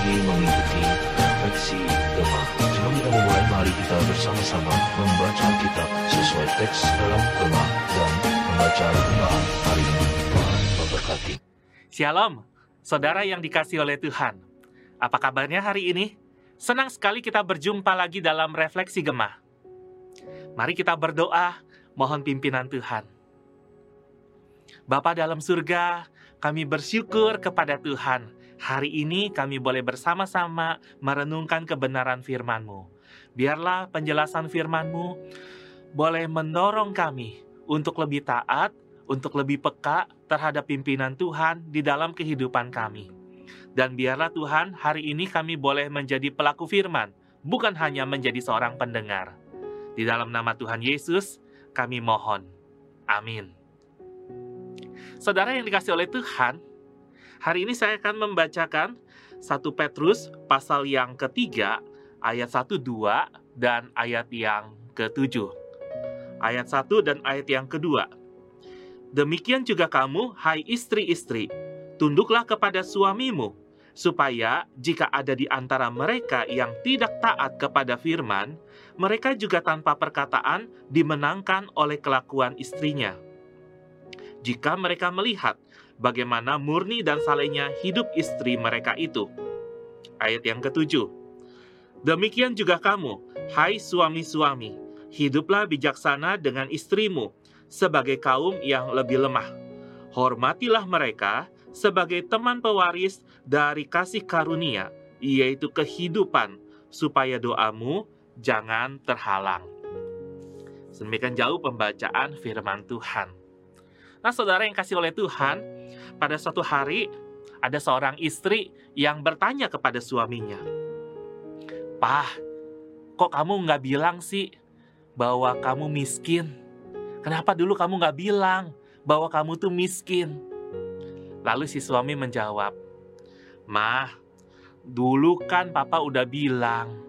lagi mengikuti refleksi Gema. Sebelum kita memulai, mari kita bersama-sama membaca kitab sesuai teks dalam Gema dan membaca renungan hari ini. Tuhan memberkati. Shalom, saudara yang dikasih oleh Tuhan. Apa kabarnya hari ini? Senang sekali kita berjumpa lagi dalam refleksi Gemah. Mari kita berdoa, mohon pimpinan Tuhan. Bapa dalam surga, kami bersyukur kepada Tuhan. Hari ini kami boleh bersama-sama merenungkan kebenaran firman-Mu. Biarlah penjelasan firman-Mu boleh mendorong kami untuk lebih taat, untuk lebih peka terhadap pimpinan Tuhan di dalam kehidupan kami. Dan biarlah Tuhan, hari ini kami boleh menjadi pelaku firman, bukan hanya menjadi seorang pendengar. Di dalam nama Tuhan Yesus, kami mohon. Amin. Saudara yang dikasih oleh Tuhan, hari ini saya akan membacakan 1 Petrus pasal yang ketiga, ayat 1, 2, dan ayat yang ketujuh. Ayat 1 dan ayat yang kedua. Demikian juga kamu, hai istri-istri, tunduklah kepada suamimu, supaya jika ada di antara mereka yang tidak taat kepada firman, mereka juga tanpa perkataan dimenangkan oleh kelakuan istrinya. Jika mereka melihat bagaimana murni dan salehnya hidup istri mereka itu. Ayat yang ketujuh. Demikian juga kamu, hai suami-suami, hiduplah bijaksana dengan istrimu sebagai kaum yang lebih lemah. Hormatilah mereka sebagai teman pewaris dari kasih karunia, yaitu kehidupan, supaya doamu jangan terhalang. Sedemikian jauh pembacaan firman Tuhan. Nah, saudara yang kasih oleh Tuhan, pada suatu hari ada seorang istri yang bertanya kepada suaminya, Pah, kok kamu nggak bilang sih bahwa kamu miskin? Kenapa dulu kamu nggak bilang bahwa kamu tuh miskin? Lalu si suami menjawab, Mah, dulu kan papa udah bilang,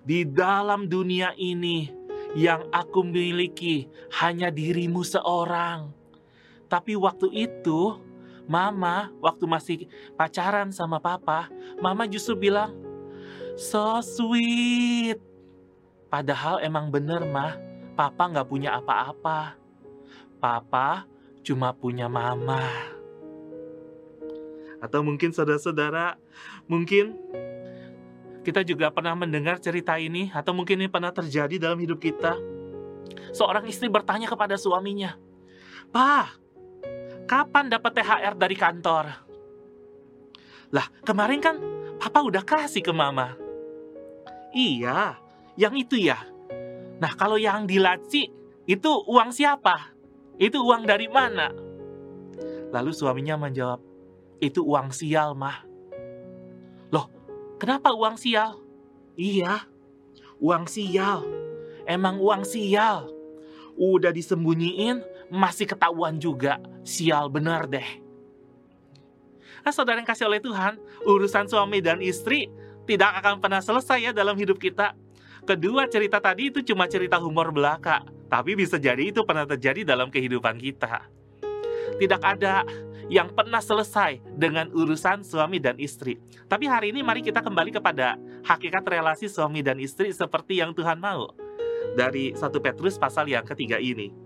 di dalam dunia ini yang aku miliki hanya dirimu seorang. Tapi waktu itu, mama waktu masih pacaran sama papa, mama justru bilang, so sweet. Padahal emang bener mah, papa nggak punya apa-apa. Papa cuma punya mama. Atau mungkin saudara-saudara, mungkin kita juga pernah mendengar cerita ini, atau mungkin ini pernah terjadi dalam hidup kita. Seorang istri bertanya kepada suaminya, Pak, kapan dapat THR dari kantor? Lah, kemarin kan papa udah kasih ke mama. Iya, yang itu ya. Nah, kalau yang dilaci, itu uang siapa? Itu uang dari mana? Lalu suaminya menjawab, itu uang sial, mah. Loh, kenapa uang sial? Iya, uang sial. Emang uang sial. Udah disembunyiin, masih ketahuan juga. Sial benar deh. Nah, saudara yang kasih oleh Tuhan, urusan suami dan istri tidak akan pernah selesai ya dalam hidup kita. Kedua cerita tadi itu cuma cerita humor belaka, tapi bisa jadi itu pernah terjadi dalam kehidupan kita. Tidak ada yang pernah selesai dengan urusan suami dan istri. Tapi hari ini mari kita kembali kepada hakikat relasi suami dan istri seperti yang Tuhan mau. Dari 1 Petrus pasal yang ketiga ini.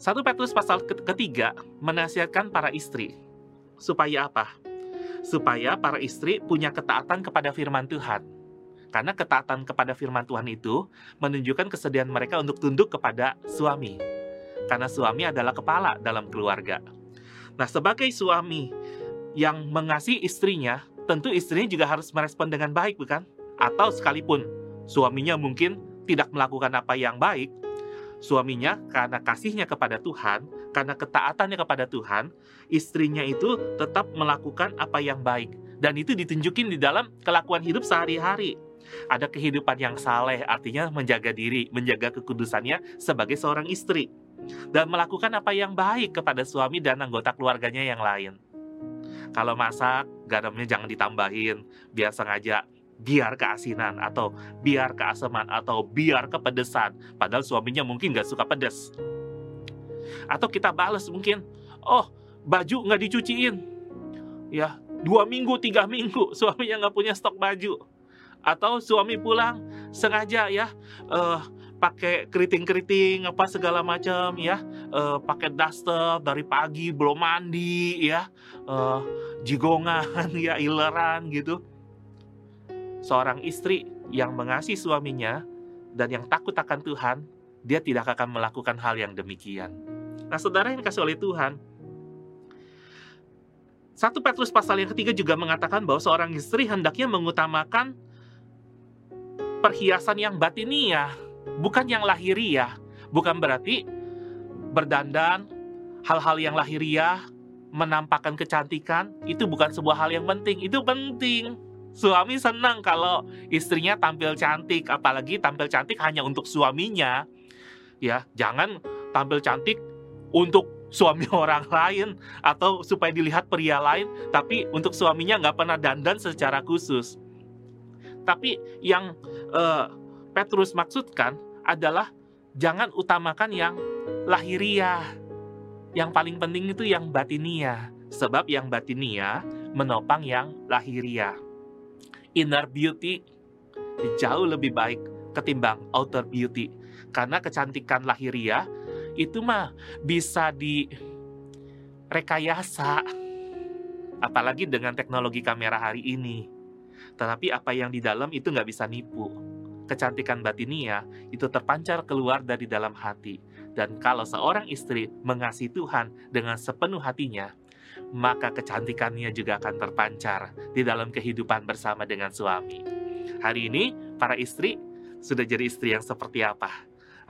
1 Petrus pasal ketiga menasihatkan para istri. Supaya apa? Supaya para istri punya ketaatan kepada firman Tuhan. Karena ketaatan kepada firman Tuhan itu menunjukkan kesediaan mereka untuk tunduk kepada suami. Karena suami adalah kepala dalam keluarga. Nah, sebagai suami yang mengasihi istrinya, tentu istrinya juga harus merespon dengan baik, bukan? Atau sekalipun suaminya mungkin tidak melakukan apa yang baik, suaminya karena kasihnya kepada Tuhan, karena ketaatannya kepada Tuhan, istrinya itu tetap melakukan apa yang baik. Dan itu ditunjukin di dalam kelakuan hidup sehari-hari. Ada kehidupan yang saleh, artinya menjaga diri, menjaga kekudusannya sebagai seorang istri dan melakukan apa yang baik kepada suami dan anggota keluarganya yang lain. Kalau masak, garamnya jangan ditambahin, biar sengaja biar keasinan atau biar keasaman atau biar kepedesan, padahal suaminya mungkin nggak suka pedes. Atau kita balas mungkin, oh baju nggak dicuciin, ya dua minggu, tiga minggu suaminya nggak punya stok baju. Atau suami pulang sengaja ya uh, pakai keriting-keriting apa segala macam ya, uh, pakai daster dari pagi belum mandi ya, uh, jigongan ya ileran gitu. Seorang istri yang mengasihi suaminya dan yang takut akan Tuhan, dia tidak akan melakukan hal yang demikian. Nah, saudara yang dikasih oleh Tuhan, satu Petrus pasal yang ketiga juga mengatakan bahwa seorang istri hendaknya mengutamakan perhiasan yang batinia, bukan yang lahiriah. Bukan berarti berdandan, hal-hal yang lahiriah, menampakkan kecantikan, itu bukan sebuah hal yang penting. Itu penting. Suami senang kalau istrinya tampil cantik, apalagi tampil cantik hanya untuk suaminya. Ya, jangan tampil cantik untuk suami orang lain atau supaya dilihat pria lain, tapi untuk suaminya nggak pernah dandan secara khusus. Tapi yang uh, Petrus maksudkan adalah jangan utamakan yang lahiriah. Yang paling penting itu yang batinia, sebab yang batinia menopang yang lahiriah. Inner beauty jauh lebih baik ketimbang outer beauty, karena kecantikan lahiriah itu mah bisa direkayasa apalagi dengan teknologi kamera hari ini. Tetapi apa yang di dalam itu nggak bisa nipu. Kecantikan batinia itu terpancar keluar dari dalam hati. Dan kalau seorang istri mengasihi Tuhan dengan sepenuh hatinya maka kecantikannya juga akan terpancar di dalam kehidupan bersama dengan suami. Hari ini, para istri sudah jadi istri yang seperti apa?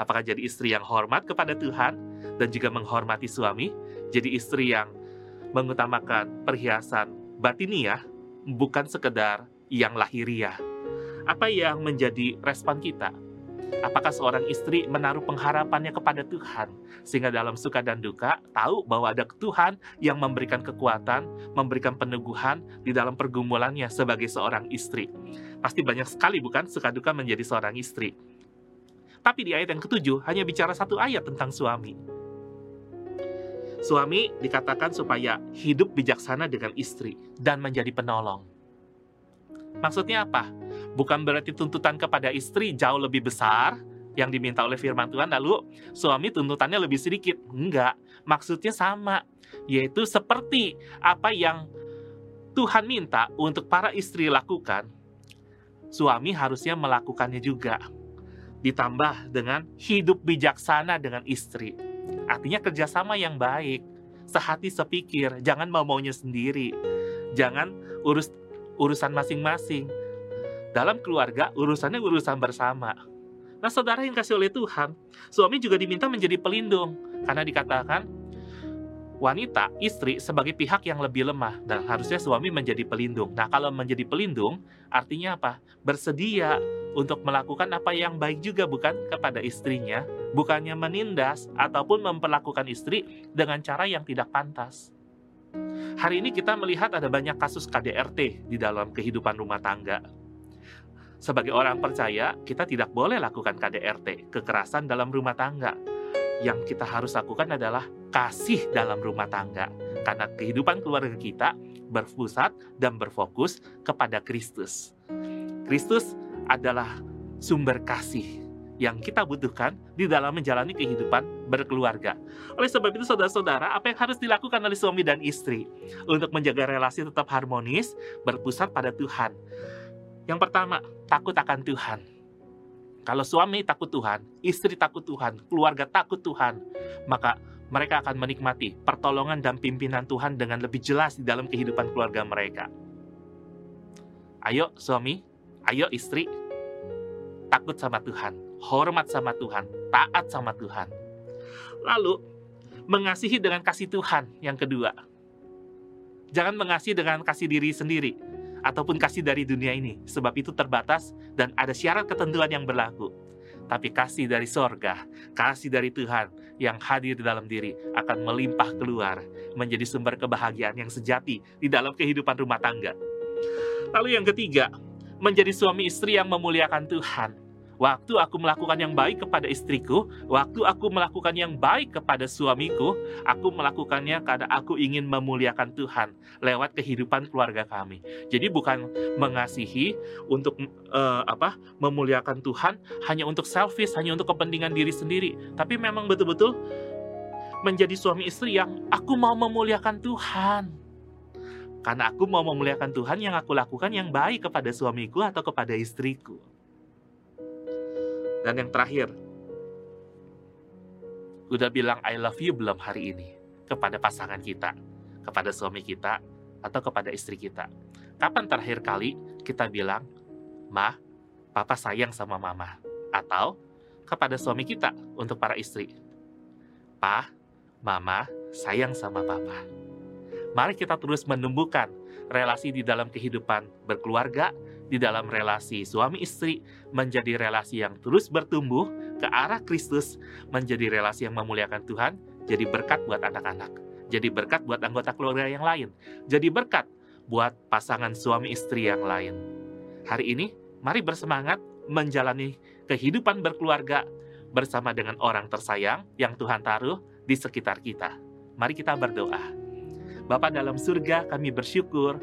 Apakah jadi istri yang hormat kepada Tuhan dan juga menghormati suami? Jadi istri yang mengutamakan perhiasan batiniah bukan sekedar yang lahiriah. Apa yang menjadi respon kita? Apakah seorang istri menaruh pengharapannya kepada Tuhan sehingga dalam suka dan duka tahu bahwa ada Tuhan yang memberikan kekuatan, memberikan peneguhan di dalam pergumulannya sebagai seorang istri. Pasti banyak sekali bukan suka duka menjadi seorang istri. Tapi di ayat yang ketujuh hanya bicara satu ayat tentang suami. Suami dikatakan supaya hidup bijaksana dengan istri dan menjadi penolong. Maksudnya apa? Bukan berarti tuntutan kepada istri jauh lebih besar yang diminta oleh firman Tuhan, lalu suami tuntutannya lebih sedikit. Enggak, maksudnya sama, yaitu seperti apa yang Tuhan minta untuk para istri lakukan, suami harusnya melakukannya juga ditambah dengan hidup bijaksana dengan istri. Artinya kerjasama yang baik, sehati sepikir, jangan mau maunya sendiri, jangan urus urusan masing-masing. Dalam keluarga, urusannya urusan bersama. Nah, saudara yang kasih oleh Tuhan, suami juga diminta menjadi pelindung, karena dikatakan wanita, istri sebagai pihak yang lebih lemah dan harusnya suami menjadi pelindung. Nah, kalau menjadi pelindung artinya apa? Bersedia untuk melakukan apa yang baik juga bukan kepada istrinya, bukannya menindas ataupun memperlakukan istri dengan cara yang tidak pantas. Hari ini kita melihat ada banyak kasus KDRT di dalam kehidupan rumah tangga. Sebagai orang percaya, kita tidak boleh lakukan KDRT, kekerasan dalam rumah tangga. Yang kita harus lakukan adalah kasih dalam rumah tangga, karena kehidupan keluarga kita berpusat dan berfokus kepada Kristus. Kristus adalah sumber kasih yang kita butuhkan di dalam menjalani kehidupan berkeluarga. Oleh sebab itu, saudara-saudara, apa yang harus dilakukan oleh suami dan istri untuk menjaga relasi tetap harmonis, berpusat pada Tuhan? Yang pertama, takut akan Tuhan. Kalau suami takut Tuhan, istri takut Tuhan, keluarga takut Tuhan, maka mereka akan menikmati pertolongan dan pimpinan Tuhan dengan lebih jelas di dalam kehidupan keluarga mereka. Ayo suami, ayo istri, takut sama Tuhan, hormat sama Tuhan, taat sama Tuhan. Lalu, mengasihi dengan kasih Tuhan yang kedua. Jangan mengasihi dengan kasih diri sendiri ataupun kasih dari dunia ini, sebab itu terbatas dan ada syarat ketentuan yang berlaku. Tapi kasih dari sorga, kasih dari Tuhan yang hadir di dalam diri akan melimpah keluar menjadi sumber kebahagiaan yang sejati di dalam kehidupan rumah tangga. Lalu yang ketiga, menjadi suami istri yang memuliakan Tuhan. Waktu aku melakukan yang baik kepada istriku, waktu aku melakukan yang baik kepada suamiku, aku melakukannya karena aku ingin memuliakan Tuhan lewat kehidupan keluarga kami. Jadi bukan mengasihi untuk uh, apa? memuliakan Tuhan hanya untuk selfish, hanya untuk kepentingan diri sendiri, tapi memang betul-betul menjadi suami istri yang aku mau memuliakan Tuhan. Karena aku mau memuliakan Tuhan yang aku lakukan yang baik kepada suamiku atau kepada istriku. Dan yang terakhir, udah bilang I love you belum hari ini kepada pasangan kita, kepada suami kita, atau kepada istri kita? Kapan terakhir kali kita bilang, Ma, Papa sayang sama Mama? Atau kepada suami kita untuk para istri, Pa, Mama sayang sama Papa. Mari kita terus menumbuhkan relasi di dalam kehidupan berkeluarga, di dalam relasi suami istri menjadi relasi yang terus bertumbuh ke arah Kristus, menjadi relasi yang memuliakan Tuhan, jadi berkat buat anak-anak, jadi berkat buat anggota keluarga yang lain, jadi berkat buat pasangan suami istri yang lain. Hari ini, mari bersemangat menjalani kehidupan berkeluarga bersama dengan orang tersayang yang Tuhan taruh di sekitar kita. Mari kita berdoa. Bapa dalam surga, kami bersyukur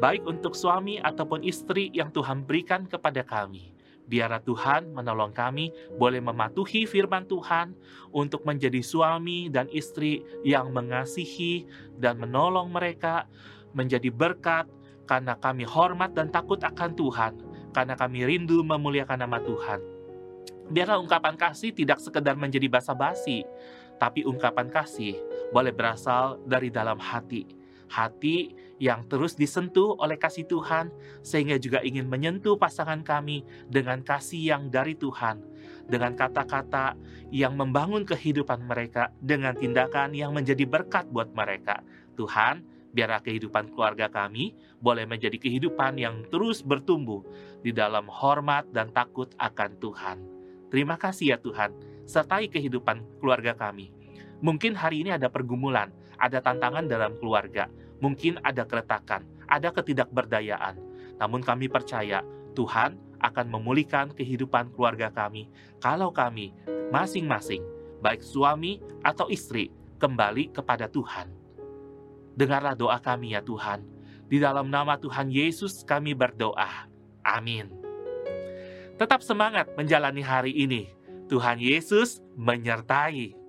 baik untuk suami ataupun istri yang Tuhan berikan kepada kami. Biarlah Tuhan menolong kami boleh mematuhi firman Tuhan untuk menjadi suami dan istri yang mengasihi dan menolong mereka menjadi berkat karena kami hormat dan takut akan Tuhan, karena kami rindu memuliakan nama Tuhan. Biarlah ungkapan kasih tidak sekedar menjadi basa-basi, tapi ungkapan kasih boleh berasal dari dalam hati hati yang terus disentuh oleh kasih Tuhan, sehingga juga ingin menyentuh pasangan kami dengan kasih yang dari Tuhan, dengan kata-kata yang membangun kehidupan mereka, dengan tindakan yang menjadi berkat buat mereka. Tuhan, biarlah kehidupan keluarga kami boleh menjadi kehidupan yang terus bertumbuh di dalam hormat dan takut akan Tuhan. Terima kasih ya Tuhan, sertai kehidupan keluarga kami. Mungkin hari ini ada pergumulan, ada tantangan dalam keluarga, mungkin ada keretakan, ada ketidakberdayaan. Namun kami percaya Tuhan akan memulihkan kehidupan keluarga kami kalau kami masing-masing, baik suami atau istri, kembali kepada Tuhan. Dengarlah doa kami ya Tuhan. Di dalam nama Tuhan Yesus kami berdoa. Amin. Tetap semangat menjalani hari ini. Tuhan Yesus menyertai.